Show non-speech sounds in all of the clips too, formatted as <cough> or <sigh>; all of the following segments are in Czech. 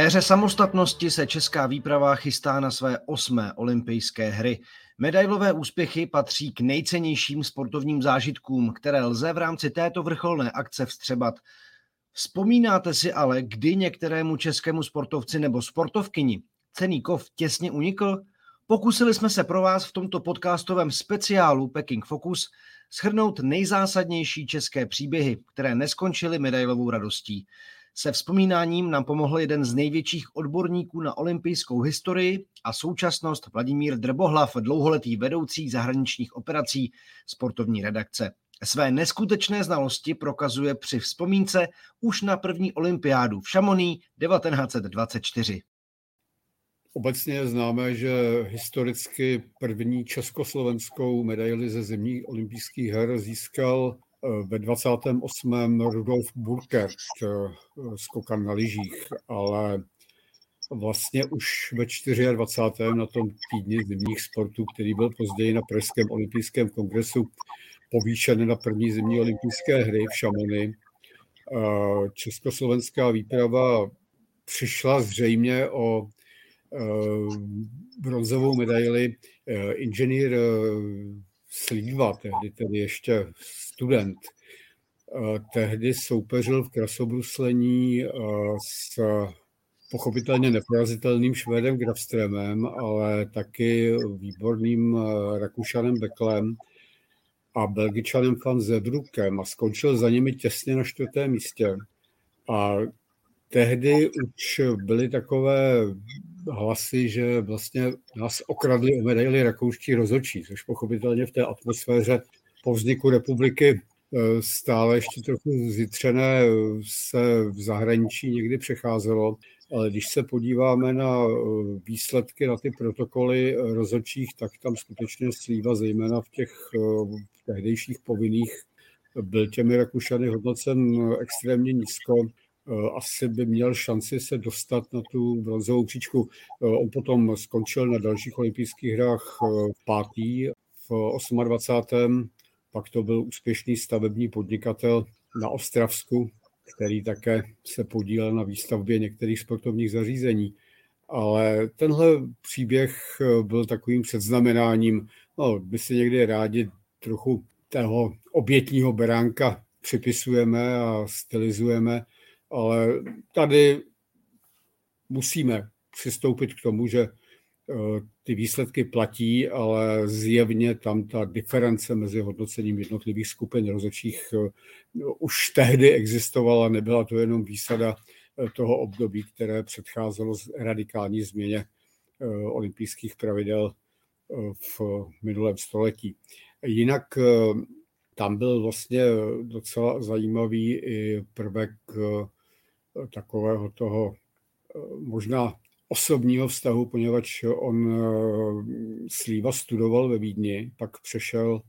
éře samostatnosti se česká výprava chystá na své osmé olympijské hry. Medailové úspěchy patří k nejcennějším sportovním zážitkům, které lze v rámci této vrcholné akce vstřebat. Vzpomínáte si ale, kdy některému českému sportovci nebo sportovkyni cený kov těsně unikl? Pokusili jsme se pro vás v tomto podcastovém speciálu Peking Focus shrnout nejzásadnější české příběhy, které neskončily medailovou radostí. Se vzpomínáním nám pomohl jeden z největších odborníků na olympijskou historii a současnost Vladimír Drbohlav, dlouholetý vedoucí zahraničních operací sportovní redakce. Své neskutečné znalosti prokazuje při vzpomínce už na první olympiádu v Šamoní 1924. Obecně je známé, že historicky první československou medaili ze zimních olympijských her získal ve 28. Rudolf Burkert, eh, skokan na lyžích, ale vlastně už ve 24. na tom týdni zimních sportů, který byl později na Pražském olympijském kongresu povýšen na první zimní olympijské hry v Šamony. Eh, československá výprava přišla zřejmě o Eh, bronzovou medaili inženýr Slíva, tehdy tedy ještě student, tehdy soupeřil v krasobruslení s pochopitelně neporazitelným Švédem Grafströmem, ale taky výborným Rakušanem Beklem a Belgičanem Van Zebrukem a skončil za nimi těsně na čtvrtém místě. A tehdy už byly takové hlasy, že vlastně nás okradli o medaily rakouští rozhodčí, což pochopitelně v té atmosféře po vzniku republiky eh, stále ještě trochu zjitřené eh, se v zahraničí někdy přecházelo, ale když se podíváme na eh, výsledky, na ty protokoly rozhodčích, tak tam skutečně slíva, zejména v těch tehdejších povinných, byl těmi Rakušany hodnocen extrémně nízko. Eh, asi by měl šanci se dostat na tu bronzovou příčku. Eh, on potom skončil na dalších olympijských hrách eh, v pátý, v 28. Pak to byl úspěšný stavební podnikatel na Ostravsku, který také se podílel na výstavbě některých sportovních zařízení. Ale tenhle příběh byl takovým předznamenáním. No, my si někdy rádi trochu toho obětního beránka připisujeme a stylizujeme, ale tady musíme přistoupit k tomu, že eh, ty výsledky platí, ale zjevně tam ta diference mezi hodnocením jednotlivých skupin rozhodčích eh, už tehdy existovala, nebyla to jenom výsada eh, toho období, které předcházelo radikální změně olympijských pravidel v minulém století. Jinak tam byl vlastně docela zajímavý i prvek takového toho eh, možná osobního vztahu, poněvadž on eh, Slíva studoval ve Vídni, pak přešel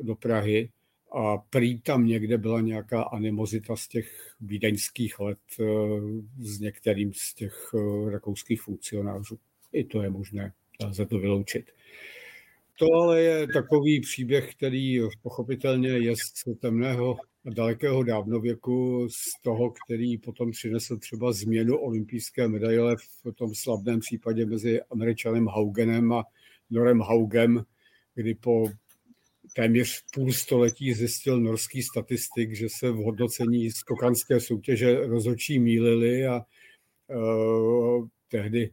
do Prahy a prý tam někde byla nějaká animozita z těch vídeňských let eh, s některým z těch rakouských funkcionářů. I to je možné, lze to vyloučit. To ale je takový příběh, který pochopitelně je z temného a dalekého dávnověku, z toho, který potom přinesl třeba změnu olympijské medaile v tom slavném případě mezi američanem Haugenem a Norem Haugem, kdy po téměř půl století zjistil norský statistik, že se v hodnocení skokanské soutěže rozhodčí mílili a uh, tehdy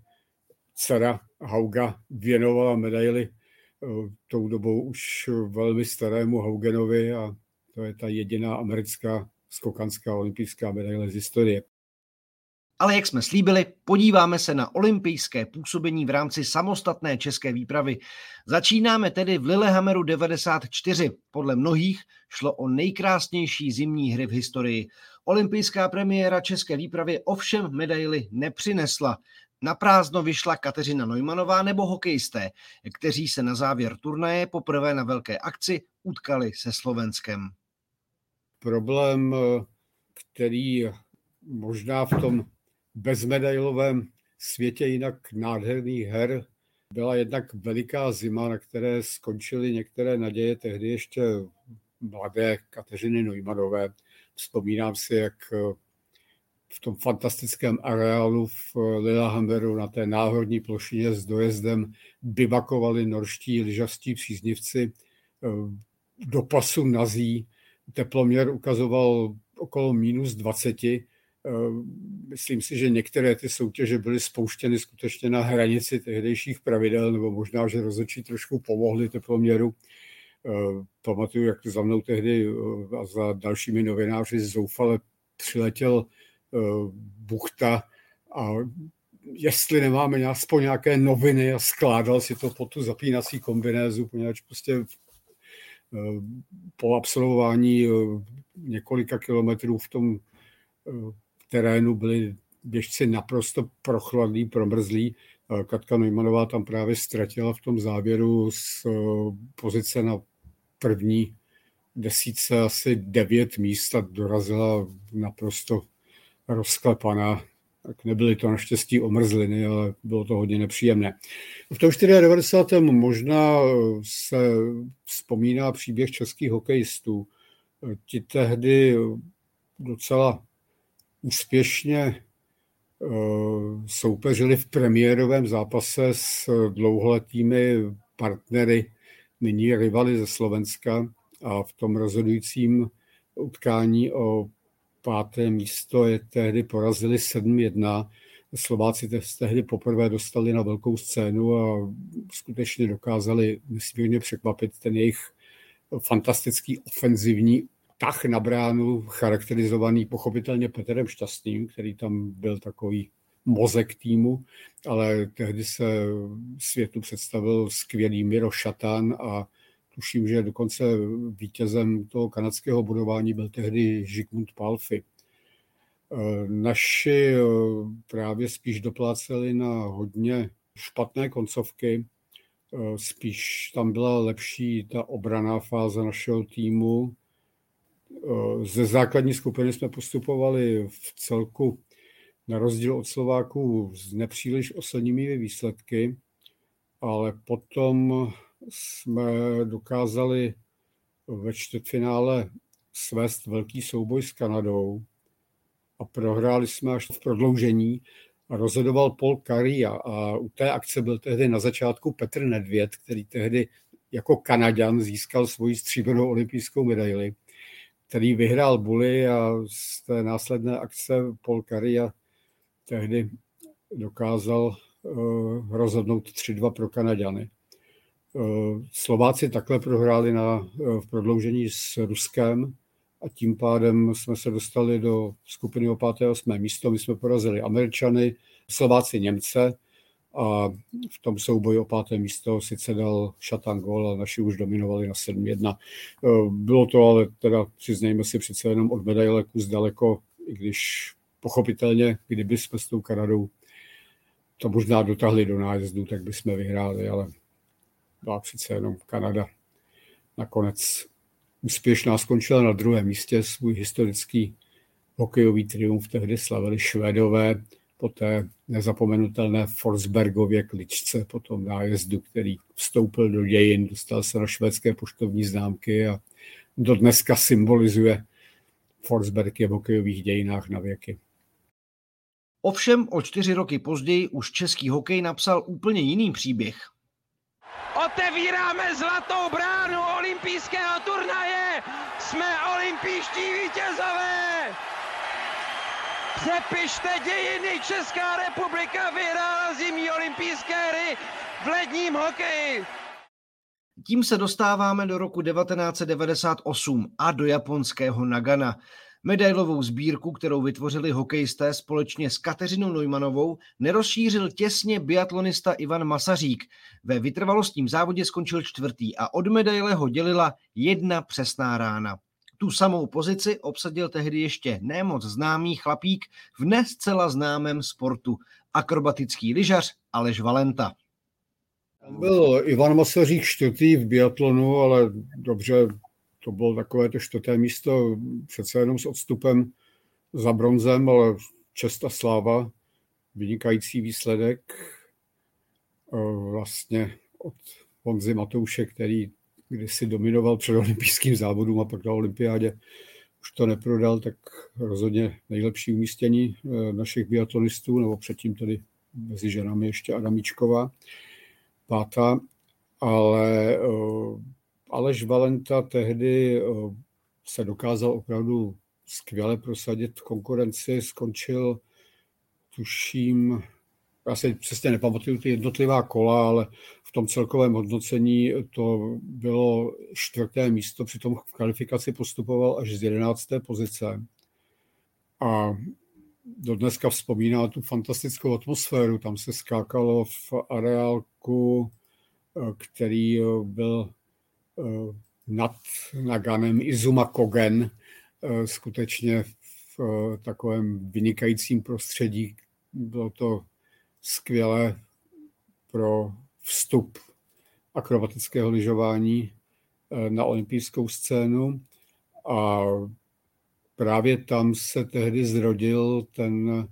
dcera Hauga věnovala medaily Eh, tou dobou už velmi starému Haugenovi a to je ta jediná americká skokanská olympijská medaile z historie. Ale jak jsme slíbili, podíváme se na olympijské působení v rámci samostatné české výpravy. Začínáme tedy v Lillehammeru 94. Podle mnohých šlo o nejkrásnější zimní hry v historii. Olympijská premiéra české výpravy ovšem medaily nepřinesla. Na prázdno vyšla Kateřina Neumanová nebo hokejisté, kteří se na závěr turnaje poprvé na velké akci utkali se Slovenskem. Problém, který možná v tom bezmedailovém světě jinak nádherných her byla jednak veliká zima, na které skončily některé naděje tehdy ještě mladé Kateřiny Neumanové. Vzpomínám si, jak v tom fantastickém areálu v Lillehammeru na té náhodní plošině s dojezdem bivakovali norští lyžařští příznivci do pasu nazí. Teploměr ukazoval okolo minus 20. Myslím si, že některé ty soutěže byly spouštěny skutečně na hranici tehdejších pravidel, nebo možná, že rozhodčí trošku pomohli teploměru. Pamatuju, jak za mnou tehdy a za dalšími novináři zoufale přiletěl Buchta a jestli nemáme aspoň nějaké noviny a skládal si to po tu zapínací kombinézu, poněvadž prostě po absolvování několika kilometrů v tom terénu byli běžci naprosto prochladlí, promrzlí. Katka Neumannová tam právě ztratila v tom závěru z pozice na první desíce asi devět míst a dorazila naprosto rozklepaná. Tak nebyly to naštěstí omrzliny, ale bylo to hodně nepříjemné. V tom 94. možná se vzpomíná příběh českých hokejistů. Ti tehdy docela úspěšně eh, soupeřili v premiérovém zápase s dlouholetými partnery, nyní rivaly ze Slovenska a v tom rozhodujícím utkání o páté místo je tehdy porazili 7-1. Slováci tehdy poprvé dostali na velkou scénu a skutečně dokázali nesmírně překvapit ten jejich fantastický ofenzivní tah na bránu, charakterizovaný pochopitelně Petrem Šťastným, který tam byl takový mozek týmu, ale tehdy se světu představil skvělý Miro Šatan a tuším, že dokonce vítězem toho kanadského budování byl tehdy Žigmund Palfi. Naši právě spíš dopláceli na hodně špatné koncovky, spíš tam byla lepší ta obraná fáze našeho týmu, ze základní skupiny jsme postupovali v celku na rozdíl od Slováků s nepříliš oslnými výsledky, ale potom jsme dokázali ve čtvrtfinále svést velký souboj s Kanadou a prohráli jsme až v prodloužení a rozhodoval Paul Curry a, a u té akce byl tehdy na začátku Petr Nedvěd, který tehdy jako Kanaďan získal svoji stříbrnou olympijskou medaili který vyhrál Bully a z té následné akce Paul Caria tehdy dokázal uh, rozhodnout 3-2 pro Kanaďany. Uh, Slováci takhle prohráli na, uh, v prodloužení s Ruskem a tím pádem jsme se dostali do skupiny o 5. 8. místo. My jsme porazili Američany, Slováci Němce a v tom souboji o páté místo sice dal šatan gol, ale naši už dominovali na 7-1. Eh, bylo to ale teda, přiznejme si, přece jenom od medaile kus daleko, i když pochopitelně, kdyby jsme s tou Kanadou to možná dotáhli do nájezdu, tak bychom vyhráli, ale byla přece jenom Kanada nakonec úspěšná skončila na druhém místě svůj historický hokejový triumf tehdy slavili Švédové, po té nezapomenutelné Forsbergově kličce, po tom nájezdu, který vstoupil do dějin, dostal se na švédské poštovní známky a do dneska symbolizuje Forsberg je v hokejových dějinách na věky. Ovšem o čtyři roky později už český hokej napsal úplně jiný příběh. Otevíráme zlatou bránu olympijského turnaje! Jsme olympijští vítězové! Přepište dějiny, Česká republika vyhrála zimní olympijské hry v ledním hokeji. Tím se dostáváme do roku 1998 a do japonského Nagana. Medailovou sbírku, kterou vytvořili hokejisté společně s Kateřinou Neumanovou, nerozšířil těsně biatlonista Ivan Masařík. Ve vytrvalostním závodě skončil čtvrtý a od medaile ho dělila jedna přesná rána. Tu samou pozici obsadil tehdy ještě nemoc známý chlapík v nescela známém sportu, akrobatický lyžař Aleš Valenta. Byl Ivan Masařík čtvrtý v biatlonu, ale dobře, to bylo takové to čtvrté místo, přece jenom s odstupem za bronzem, ale čest a sláva, vynikající výsledek eh, vlastně od Honzy Matouše, který kdysi dominoval před olympijským závodům a pak na olympiádě už to neprodal, tak rozhodně nejlepší umístění našich biatlonistů, nebo předtím tedy mezi ženami ještě Adamíčková, pátá, ale Aleš Valenta tehdy se dokázal opravdu skvěle prosadit v konkurenci, skončil, tuším, já si přesně nepamatuju ty jednotlivá kola, ale v tom celkovém hodnocení to bylo čtvrté místo, přitom v kvalifikaci postupoval až z jedenácté pozice. A do dneska vzpomíná tu fantastickou atmosféru. Tam se skákalo v areálku, který byl eh, nad Naganem Izuma Kogen, eh, skutečně v eh, takovém vynikajícím prostředí. Bylo to skvělé pro vstup akrobatického lyžování eh, na olympijskou scénu a právě tam se tehdy zrodil ten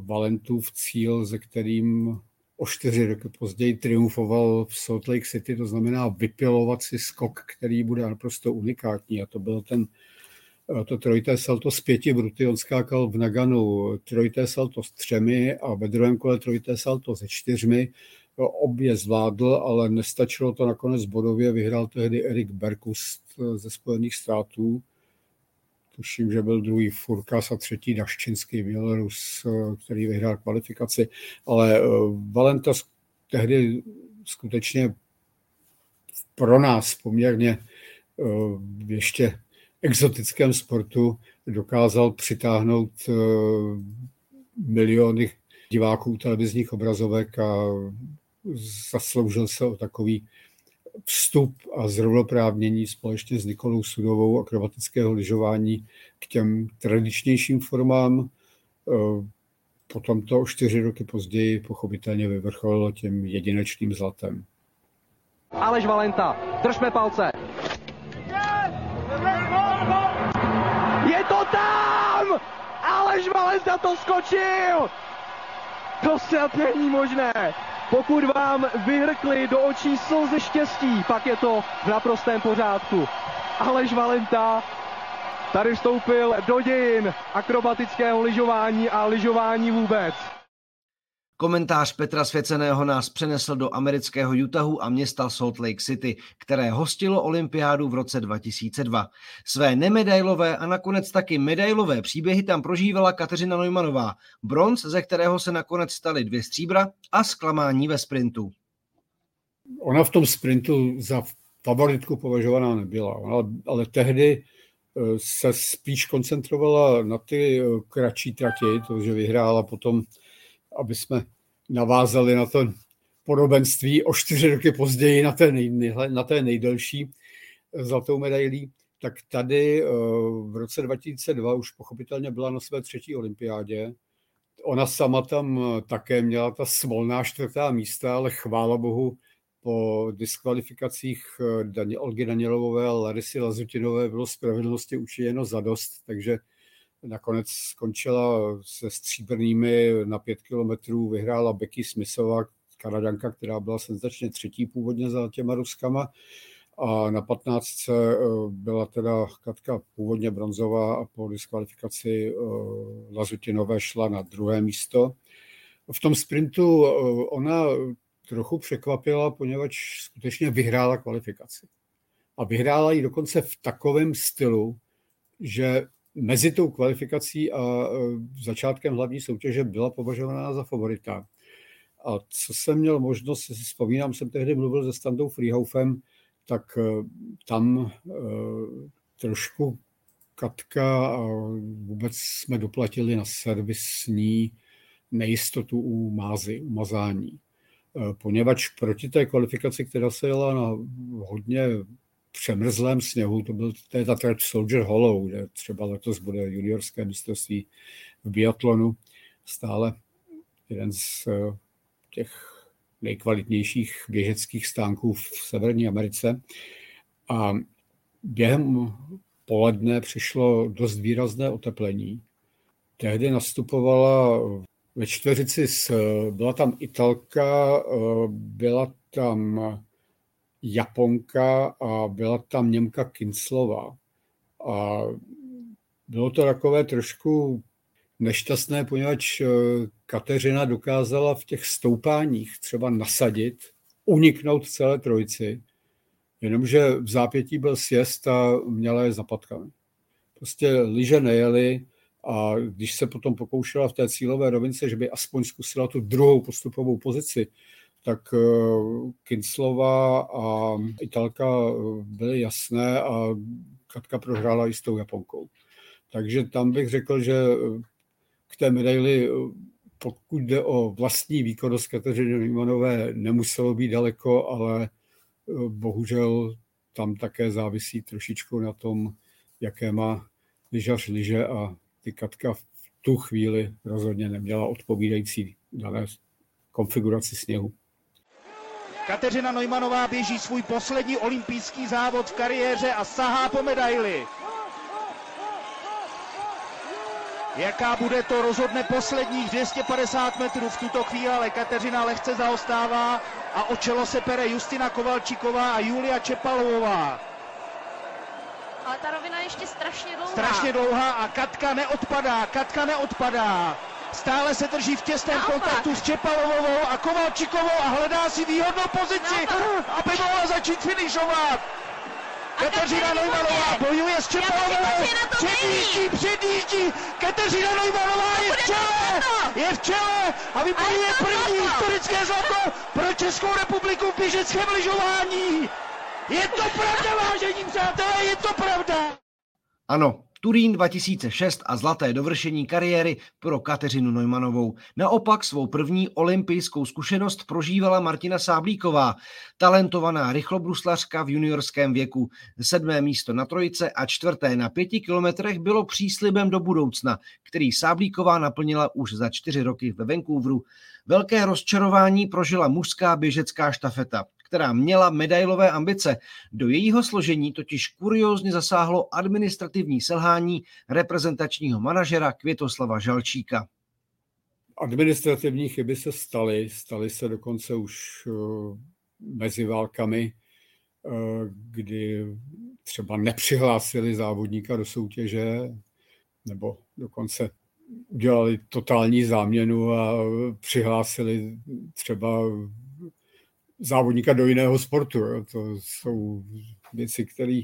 Valentův cíl, ze kterým o čtyři roky později triumfoval v Salt Lake City, to znamená vypilovat si skok, který bude naprosto unikátní a to byl ten to trojité salto z pěti bruty, on skákal v Naganu trojité salto s třemi a ve druhém kole trojité salto se čtyřmi. Obě zvládl, ale nestačilo to nakonec bodově. Vyhrál tehdy Erik Berkust ze Spojených států tuším, že byl druhý Furkas a třetí Daščinský Bělorus, který vyhrál kvalifikaci, ale eh, Valenta tehdy skutečně pro nás poměrně eh, ještě exotickém sportu dokázal přitáhnout eh, miliony diváků televizních obrazovek a zasloužil se o takový vstup a zrovnoprávnění společně s Nikolou Sudovou akrobatického lyžování k těm tradičnějším formám. Eh, potom to o čtyři roky později pochopitelně vyvrcholilo tím jedinečným zlatem. Aleš Valenta, držme palce. Je to tam! Aleš Valenta to skočil! To snad není možné. Pokud vám vyhrkli do očí slzy štěstí, pak je to v naprostém pořádku. Aleš Valenta tady vstoupil do dějin akrobatického lyžování a lyžování vůbec. Komentář Petra Svěceného nás přenesl do amerického Utahu a města Salt Lake City, které hostilo olympiádu v roce 2002. Své nemedailové a nakonec taky medailové příběhy tam prožívala Kateřina Neumannová, bronz, ze kterého se nakonec staly dvě stříbra a zklamání ve sprintu. Ona v tom sprintu za favoritku považovaná nebyla, ale, ale tehdy eh, se spíš koncentrovala na ty eh, kratší trati, to, že vyhrála potom aby jsme navázali na to podobenství o čtyři roky později na té, nej, na té nejdelší zlatou medailí, tak tady eh, v roce 2002 už pochopitelně byla na své třetí olympiádě. Ona sama tam eh, také měla ta smolná čtvrtá místa, ale chvála bohu po diskvalifikacích eh, Olgy Danielovové a Larisy Lazutinové bylo spravedlnosti učiněno zadost, takže Nakonec skončila se stříbrnými na pět kilometrů, vyhrála Becky Smithová, Kanadanka, která byla senzačně třetí původně za těma Ruskama. A na 15 eh, byla teda Katka původně bronzová a po diskvalifikaci eh, Lazutinové šla na druhé místo. V tom sprintu eh, ona trochu překvapila, poněvadž skutečně vyhrála kvalifikaci. A vyhrála ji dokonce v takovém stylu, že mezi tou kvalifikací a e, začátkem hlavní soutěže byla považovaná za favorita. A co jsem měl možnost, si vzpomínám, jsem tehdy mluvil se Standou Freehoufem, tak e, tam e, trošku Katka a vůbec jsme doplatili na servisní nejistotu u mázy, u mazání. Poněvadž proti té kvalifikaci, která se jela na hodně přemrzlém sněhu, to byl to je ta trať Soldier Hollow, kde třeba letos bude juniorské mistrovství v biatlonu, stále jeden z eh, těch nejkvalitnějších běžeckých stánků v Severní Americe. A během poledne přišlo dost výrazné oteplení. Tehdy nastupovala ve čtveřici, s, byla tam Italka, eh, byla tam Japonka a byla tam Němka Kinslova. A bylo to takové trošku nešťastné, poněvadž eh, Kateřina dokázala v těch stoupáních třeba nasadit, uniknout celé trojici, jenomže v zápětí byl sjezd a měla je zapatkami. Prostě lyže nejeli a když se potom pokoušela v té cílové rovince, že by aspoň zkusila tu druhou postupovou pozici, tak eh, Kinslova a Italka eh, byly jasné a Katka prohrála i s tou Japonkou. Takže tam bych řekl, že k té medaili, pokud jde o vlastní výkonnost Kateřiny Neumanové, nemuselo být daleko, ale eh, bohužel tam také závisí trošičku na tom, jaké má lyžař lyže a ty Katka v tu chvíli rozhodně neměla odpovídající dané konfiguraci sněhu. Kateřina Neumannová běží svůj poslední olympijský závod v kariéře a sahá po medaili. Jaká bude to rozhodne posledních 250 metrů v tuto chvíli, ale Kateřina lehce zaostává a o čelo se pere Justina Kovalčíková a Julia Čepalová. Ale ta rovina je ještě strašně dlouhá. Strašně dlouhá a Katka neodpadá, Katka neodpadá. Stále se drží v těsném Naopak. kontaktu s Čepalovou a Kovalčikovou a hledá si výhodnou pozici, Naopak. aby mohla začít finišovat. Kateřina výborně. bojuje s Čepalovou, předjíždí, předjíždí, Kateřina Neumannová je v čele, je v čele a vyplňuje A je to první zlato. historické zlato pro Českou republiku v běžeckém lyžování. Je to pravda, vážení přátelé, je to pravda. Ano, Turín 2006 a zlaté dovršení kariéry pro Kateřinu Neumannovou. Naopak svou první olympijskou zkušenost prožívala Martina Sáblíková, talentovaná rychlobruslařka v juniorském věku. Sedmé místo na trojice a čtvrté na pěti kilometrech bylo příslibem do budoucna, který Sáblíková naplnila už za čtyři roky ve Vancouveru. Velké rozčarování prožila mužská běžecká štafeta, která měla medailové ambice. Do jejího složení totiž kuriózně zasáhlo administrativní selhání reprezentačního manažera Květoslava Žalčíka. Administrativní chyby se staly, staly se dokonce už eh, mezi válkami, eh, kdy třeba nepřihlásili závodníka do soutěže, nebo dokonce udělali totální záměnu a přihlásili třeba závodníka do jiného sportu. Jo. To jsou věci, které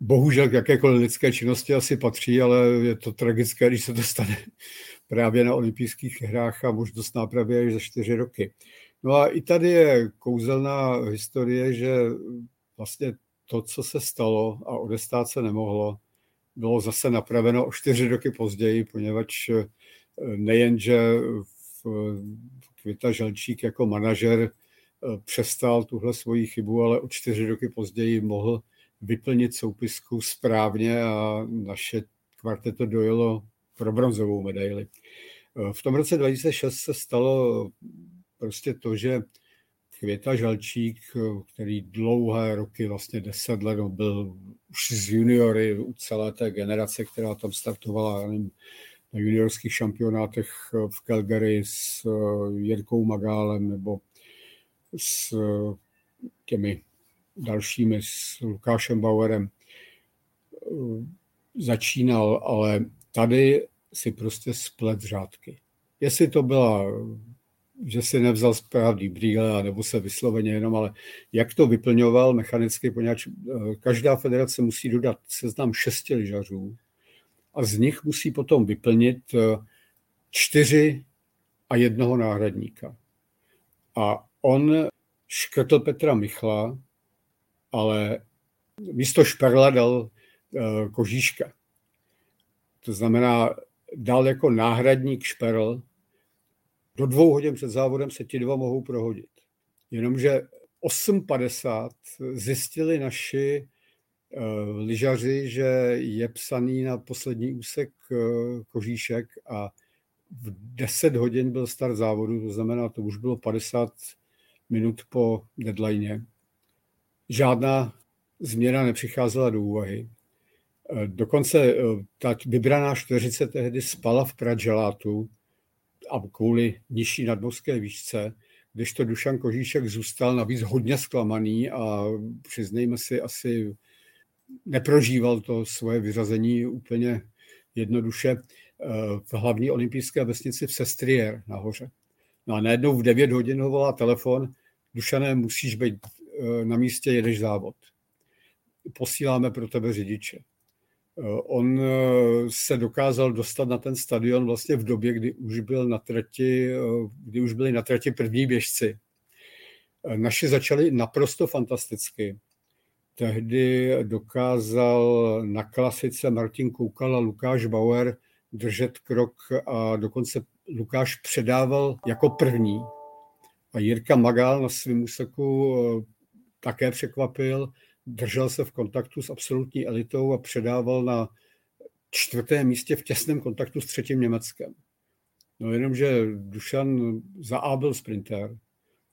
bohužel k jakékoliv lidské činnosti asi patří, ale je to tragické, když se to stane <laughs> právě na olympijských hrách a možnost nápravy až za čtyři roky. No a i tady je kouzelná historie, že vlastně to, co se stalo a odestát se nemohlo, bylo zase napraveno o čtyři roky později, poněvadž nejenže Květa Želčík jako manažer přestal tuhle svoji chybu, ale o čtyři roky později mohl vyplnit soupisku správně a naše kvarteto dojelo pro bronzovou medaili. V tom roce 2006 se stalo prostě to, že Květa Žalčík, který dlouhé roky, vlastně deset let, byl už z juniory u celé té generace, která tam startovala nevím, na juniorských šampionátech v Calgary s Jirkou Magálem nebo s těmi dalšími, s Lukášem Bauerem, začínal, ale tady si prostě splet řádky. Jestli to byla, že si nevzal správný brýle, nebo se vysloveně jenom, ale jak to vyplňoval mechanicky, poněvadž každá federace musí dodat seznam šesti lyžařů a z nich musí potom vyplnit čtyři a jednoho náhradníka. A on škrtl Petra Michla, ale místo Šperla dal Kožíška. To znamená, dal jako náhradník Šperl. Do dvou hodin před závodem se ti dva mohou prohodit. Jenomže 8.50 zjistili naši uh, lyžaři, že je psaný na poslední úsek uh, Kožíšek a v 10 hodin byl start závodu, to znamená, to už bylo 50 minut po deadline. Žádná změna nepřicházela do úvahy. Dokonce ta vybraná čtveřice tehdy spala v Pradželátu a kvůli nižší nadmořské výšce, kdežto Dušan Kožíšek zůstal navíc hodně zklamaný a přiznejme si, asi neprožíval to svoje vyřazení úplně jednoduše v hlavní olympijské vesnici v Sestrier nahoře. No a najednou v 9 hodin ho volá telefon, Dušané, musíš být na místě, jedeš závod. Posíláme pro tebe řidiče. On se dokázal dostat na ten stadion vlastně v době, kdy už, byl na trati, kdy už byli na trati první běžci. Naši začali naprosto fantasticky. Tehdy dokázal na klasice Martin Koukal a Lukáš Bauer držet krok a dokonce Lukáš předával jako první. A Jirka Magal na svém úseku eh, také překvapil, držel se v kontaktu s absolutní elitou a předával na čtvrtém místě v těsném kontaktu s třetím Německem. No jenomže Dušan za A byl sprinter,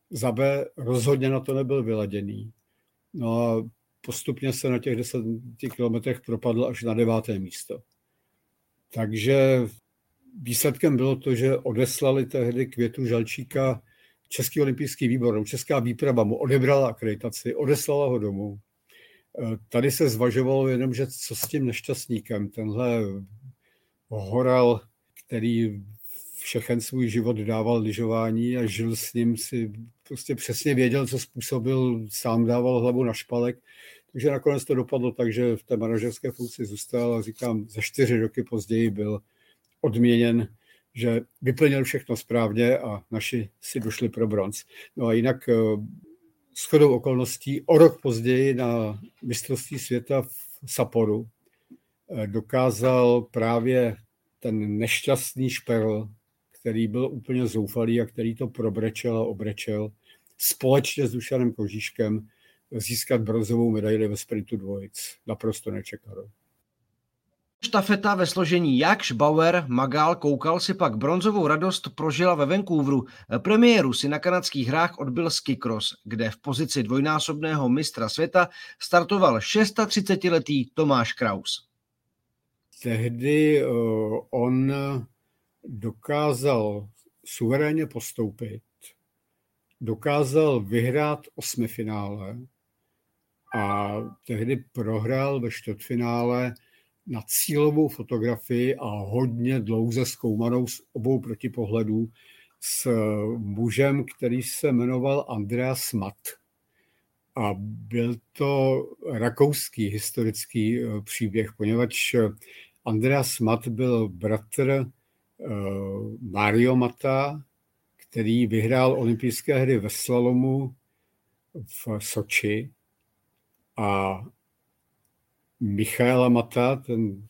za B rozhodně na to nebyl vyladěný. No a postupně se na těch deseti kilometrech propadl až na deváté místo. Takže výsledkem bylo to, že odeslali tehdy Květu Žalčíka Český olympijský výbor, Česká výprava mu odebrala akreditaci, odeslala ho domů. E, tady se zvažovalo jenom, že co s tím nešťastníkem, tenhle horal, který všechen svůj život dával lyžování a žil s ním, si prostě přesně věděl, co způsobil, sám dával hlavu na špalek. Takže nakonec to dopadlo tak, že v té manažerské funkci zůstal a říkám, za čtyři roky později byl odměněn, že vyplnil všechno správně a naši si došli pro bronz. No a jinak eh, s chodou okolností o rok později na mistrovství světa v Saporu eh, dokázal právě ten nešťastný šperl, který byl úplně zoufalý a který to probrečel a obrečel, společně s Dušanem Kožíškem získat bronzovou medaili ve sprintu dvojic. Naprosto nečekal. Štafeta ve složení Jakš, Bauer, Magal, Koukal si pak bronzovou radost prožila ve Vancouveru. Premiéru si na kanadských hrách odbil skikros, kde v pozici dvojnásobného mistra světa startoval 36-letý Tomáš Kraus. Tehdy uh, on dokázal suverénně postoupit, dokázal vyhrát osmifinále a tehdy prohrál ve čtvrtfinále na cílovou fotografii a hodně dlouze zkoumanou z obou protipohledů s mužem, který se jmenoval Andreas Mat. A byl to rakouský historický eh, příběh, poněvadž Andreas Mat byl bratr eh, Mario Mata, který vyhrál olympijské hry ve slalomu v Soči a Michaela Mata, ten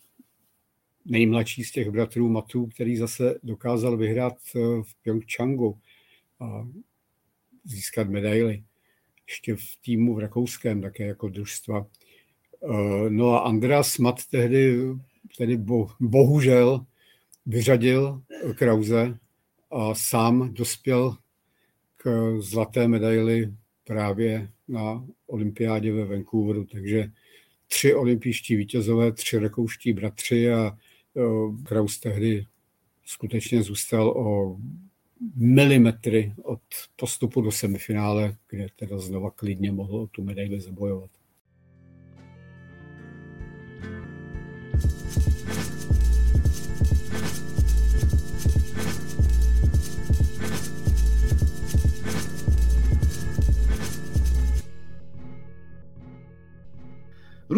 nejmladší z těch bratrů Matů, který zase dokázal vyhrát eh, v Pyeongchangu a získat medaily. Ještě v týmu v Rakouském také jako družstva. Eh, no a Andreas Mat tehdy, tehdy bo, bohužel vyřadil Krause a sám dospěl k zlaté medaili právě na olympiádě ve Vancouveru, takže tři olympijští vítězové, tři rakouští bratři a Kraus tehdy skutečně zůstal o milimetry od postupu do semifinále, kde teda znova klidně mohl tu medaili zabojovat.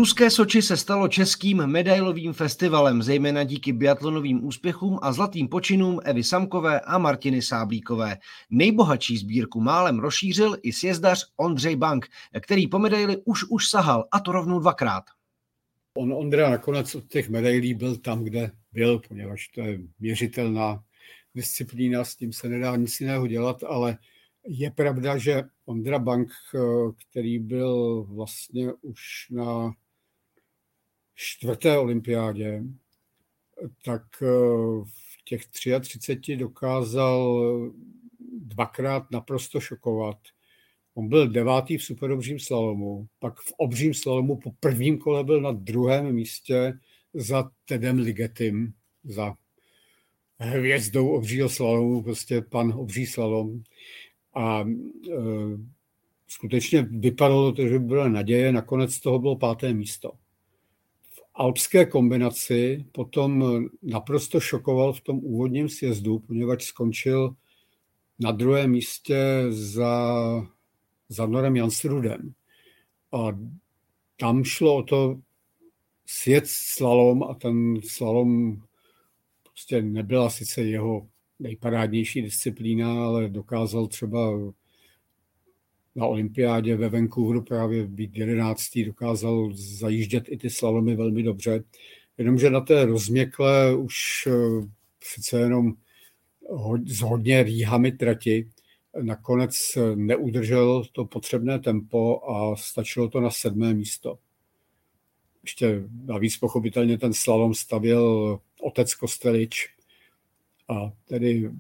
Ruské Soči se stalo českým medailovým festivalem, zejména díky biatlonovým úspěchům a zlatým počinům Evy Samkové a Martiny Sáblíkové. Nejbohatší sbírku málem rozšířil i sjezdař Ondřej Bank, který po medaili už už sahal, a to rovnou dvakrát. On Ondra nakonec od těch medailí byl tam, kde byl, poněvadž to je měřitelná disciplína, s tím se nedá nic jiného dělat, ale je pravda, že Ondra Bank, který byl vlastně už na čtvrté olympiádě, tak eh, v těch 33 dokázal dvakrát naprosto šokovat. On byl devátý v superobřím slalomu, pak v obřím slalomu po prvním kole byl na druhém místě za Tedem Ligetim, za hvězdou obřího slalomu, prostě pan obří slalom. A e, skutečně vypadalo to, že byla naděje, nakonec toho bylo páté místo alpské kombinaci potom naprosto šokoval v tom úvodním sjezdu, poněvadž skončil na druhém místě za, za Norem Jansrudem. A tam šlo o to sjet slalom a ten slalom prostě nebyla sice jeho nejparádnější disciplína, ale dokázal třeba na olympiádě ve Vancouveru právě být jedenáctý, dokázal zajíždět i ty slalomy velmi dobře. Jenomže na té rozměklé už eh, přece jenom s hodně rýhami trati nakonec neudržel to potřebné tempo a stačilo to na sedmé místo. Ještě navíc pochopitelně ten slalom stavěl otec Kostelič a tedy,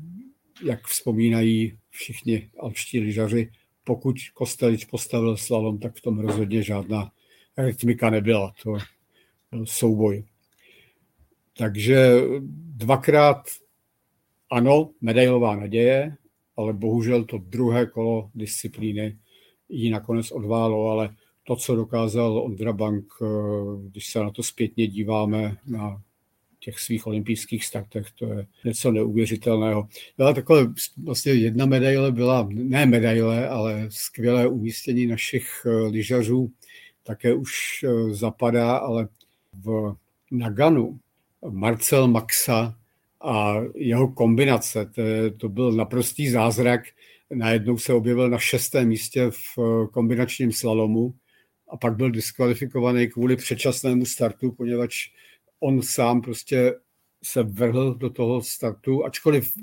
jak vzpomínají všichni alpští lyžaři, pokud Kostelič postavil slalom, tak v tom rozhodně žádná rytmika nebyla. To byl souboj. Takže dvakrát ano, medailová naděje, ale bohužel to druhé kolo disciplíny ji nakonec odválo, ale to, co dokázal Ondra Bank, eh, když se na to zpětně díváme na těch svých olympijských startech, to je něco neuvěřitelného. Byla takové, vlastně jedna medaile byla, ne medaile, ale skvělé umístění našich eh, lyžařů, také už eh, zapadá, ale v Naganu Marcel Maxa a jeho kombinace, to, to byl naprostý zázrak. Najednou se objevil na šestém místě v eh, kombinačním slalomu a pak byl diskvalifikovaný kvůli předčasnému startu, poněvadž on sám prostě se vrhl do toho startu, ačkoliv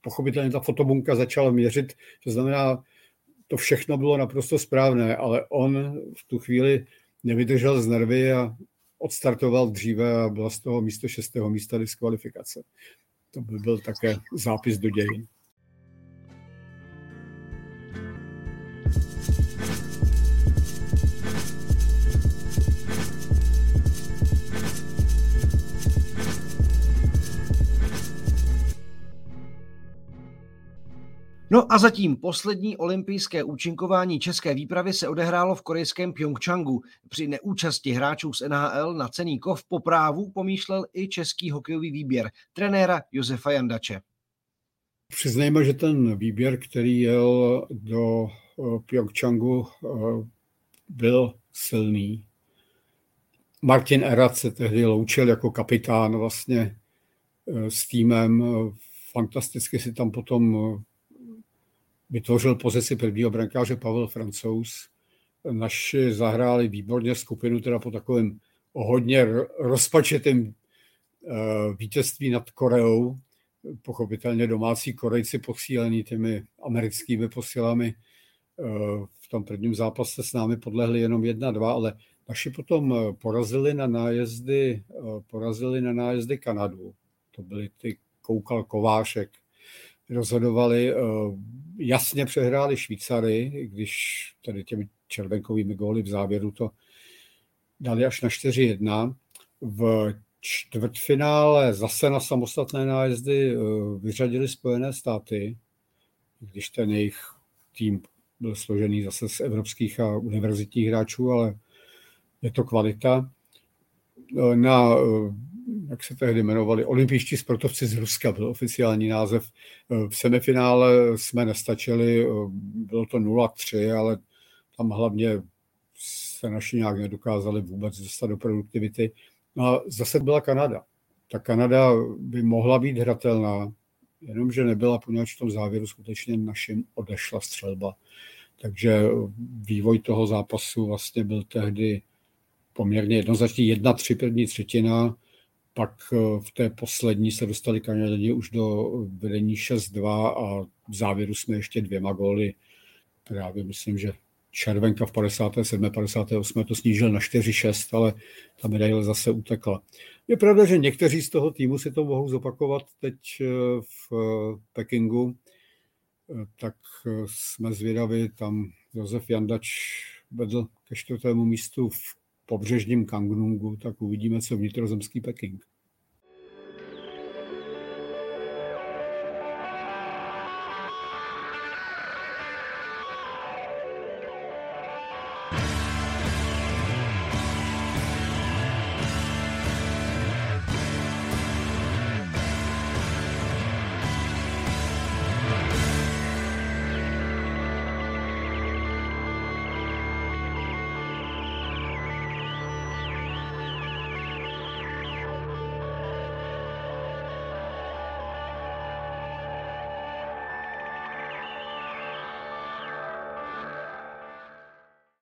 pochopitelně ta fotobunka začala měřit, to znamená, to všechno bylo naprosto správné, ale on v tu chvíli nevydržel z nervy a odstartoval dříve a byla z toho místo šestého místa diskvalifikace. To by byl také zápis do dějin. No a zatím poslední olympijské účinkování české výpravy se odehrálo v korejském Pyeongchangu. Při neúčasti hráčů z NHL na cený kov po právu pomýšlel i český hokejový výběr trenéra Josefa Jandače. Přiznejme, že ten výběr, který jel do eh, Pyeongchangu, eh, byl silný. Martin Erat se tehdy loučil jako kapitán vlastně eh, s týmem. Fantasticky si tam potom vytvořil pozici prvního brankáře Pavel Francouz. Naši zahráli výborně skupinu, teda po takovém hodně rozpačetém eh, vítězství nad Koreou. Pochopitelně domácí Korejci posílení těmi americkými posilami eh, v tom prvním zápase s námi podlehli jenom jedna, dva, ale naši potom eh, porazili na nájezdy, porazili na nájezdy Kanadu. To byly ty Koukal Kovášek, rozhodovali, eh, jasně přehráli Švýcary, když tady těmi červenkovými góly v závěru to dali až na 4-1. V čtvrtfinále zase na samostatné nájezdy eh, vyřadili Spojené státy, když ten jejich tým byl složený zase z evropských a univerzitních hráčů, ale je to kvalita. Eh, na jak se tehdy jmenovali, olympijští sportovci z Ruska byl oficiální název. Eh, v semifinále jsme nestačili, eh, bylo to 0-3, ale tam hlavně se naši nějak nedokázali vůbec dostat do produktivity. No a zase byla Kanada. Ta Kanada by mohla být hratelná, jenomže nebyla, poněvadž v tom závěru skutečně našim odešla střelba. Takže vývoj toho zápasu vlastně byl tehdy poměrně jednoznačný. Jedna, tři první třetina, pak eh, v té poslední se dostali Kanaděni už do vedení 6-2 a v závěru jsme ještě dvěma góly. Právě myslím, že Červenka v 57. 58. to snížil na 4-6, ale ta medaile zase utekla. Je pravda, že někteří z toho týmu si to mohou zopakovat teď eh, v eh, Pekingu, tak jsme zvědaví, tam Josef Jandač vedl ke čtvrtému místu v pobřežním Kangnungu, tak uvidíme, co vnitrozemský Peking.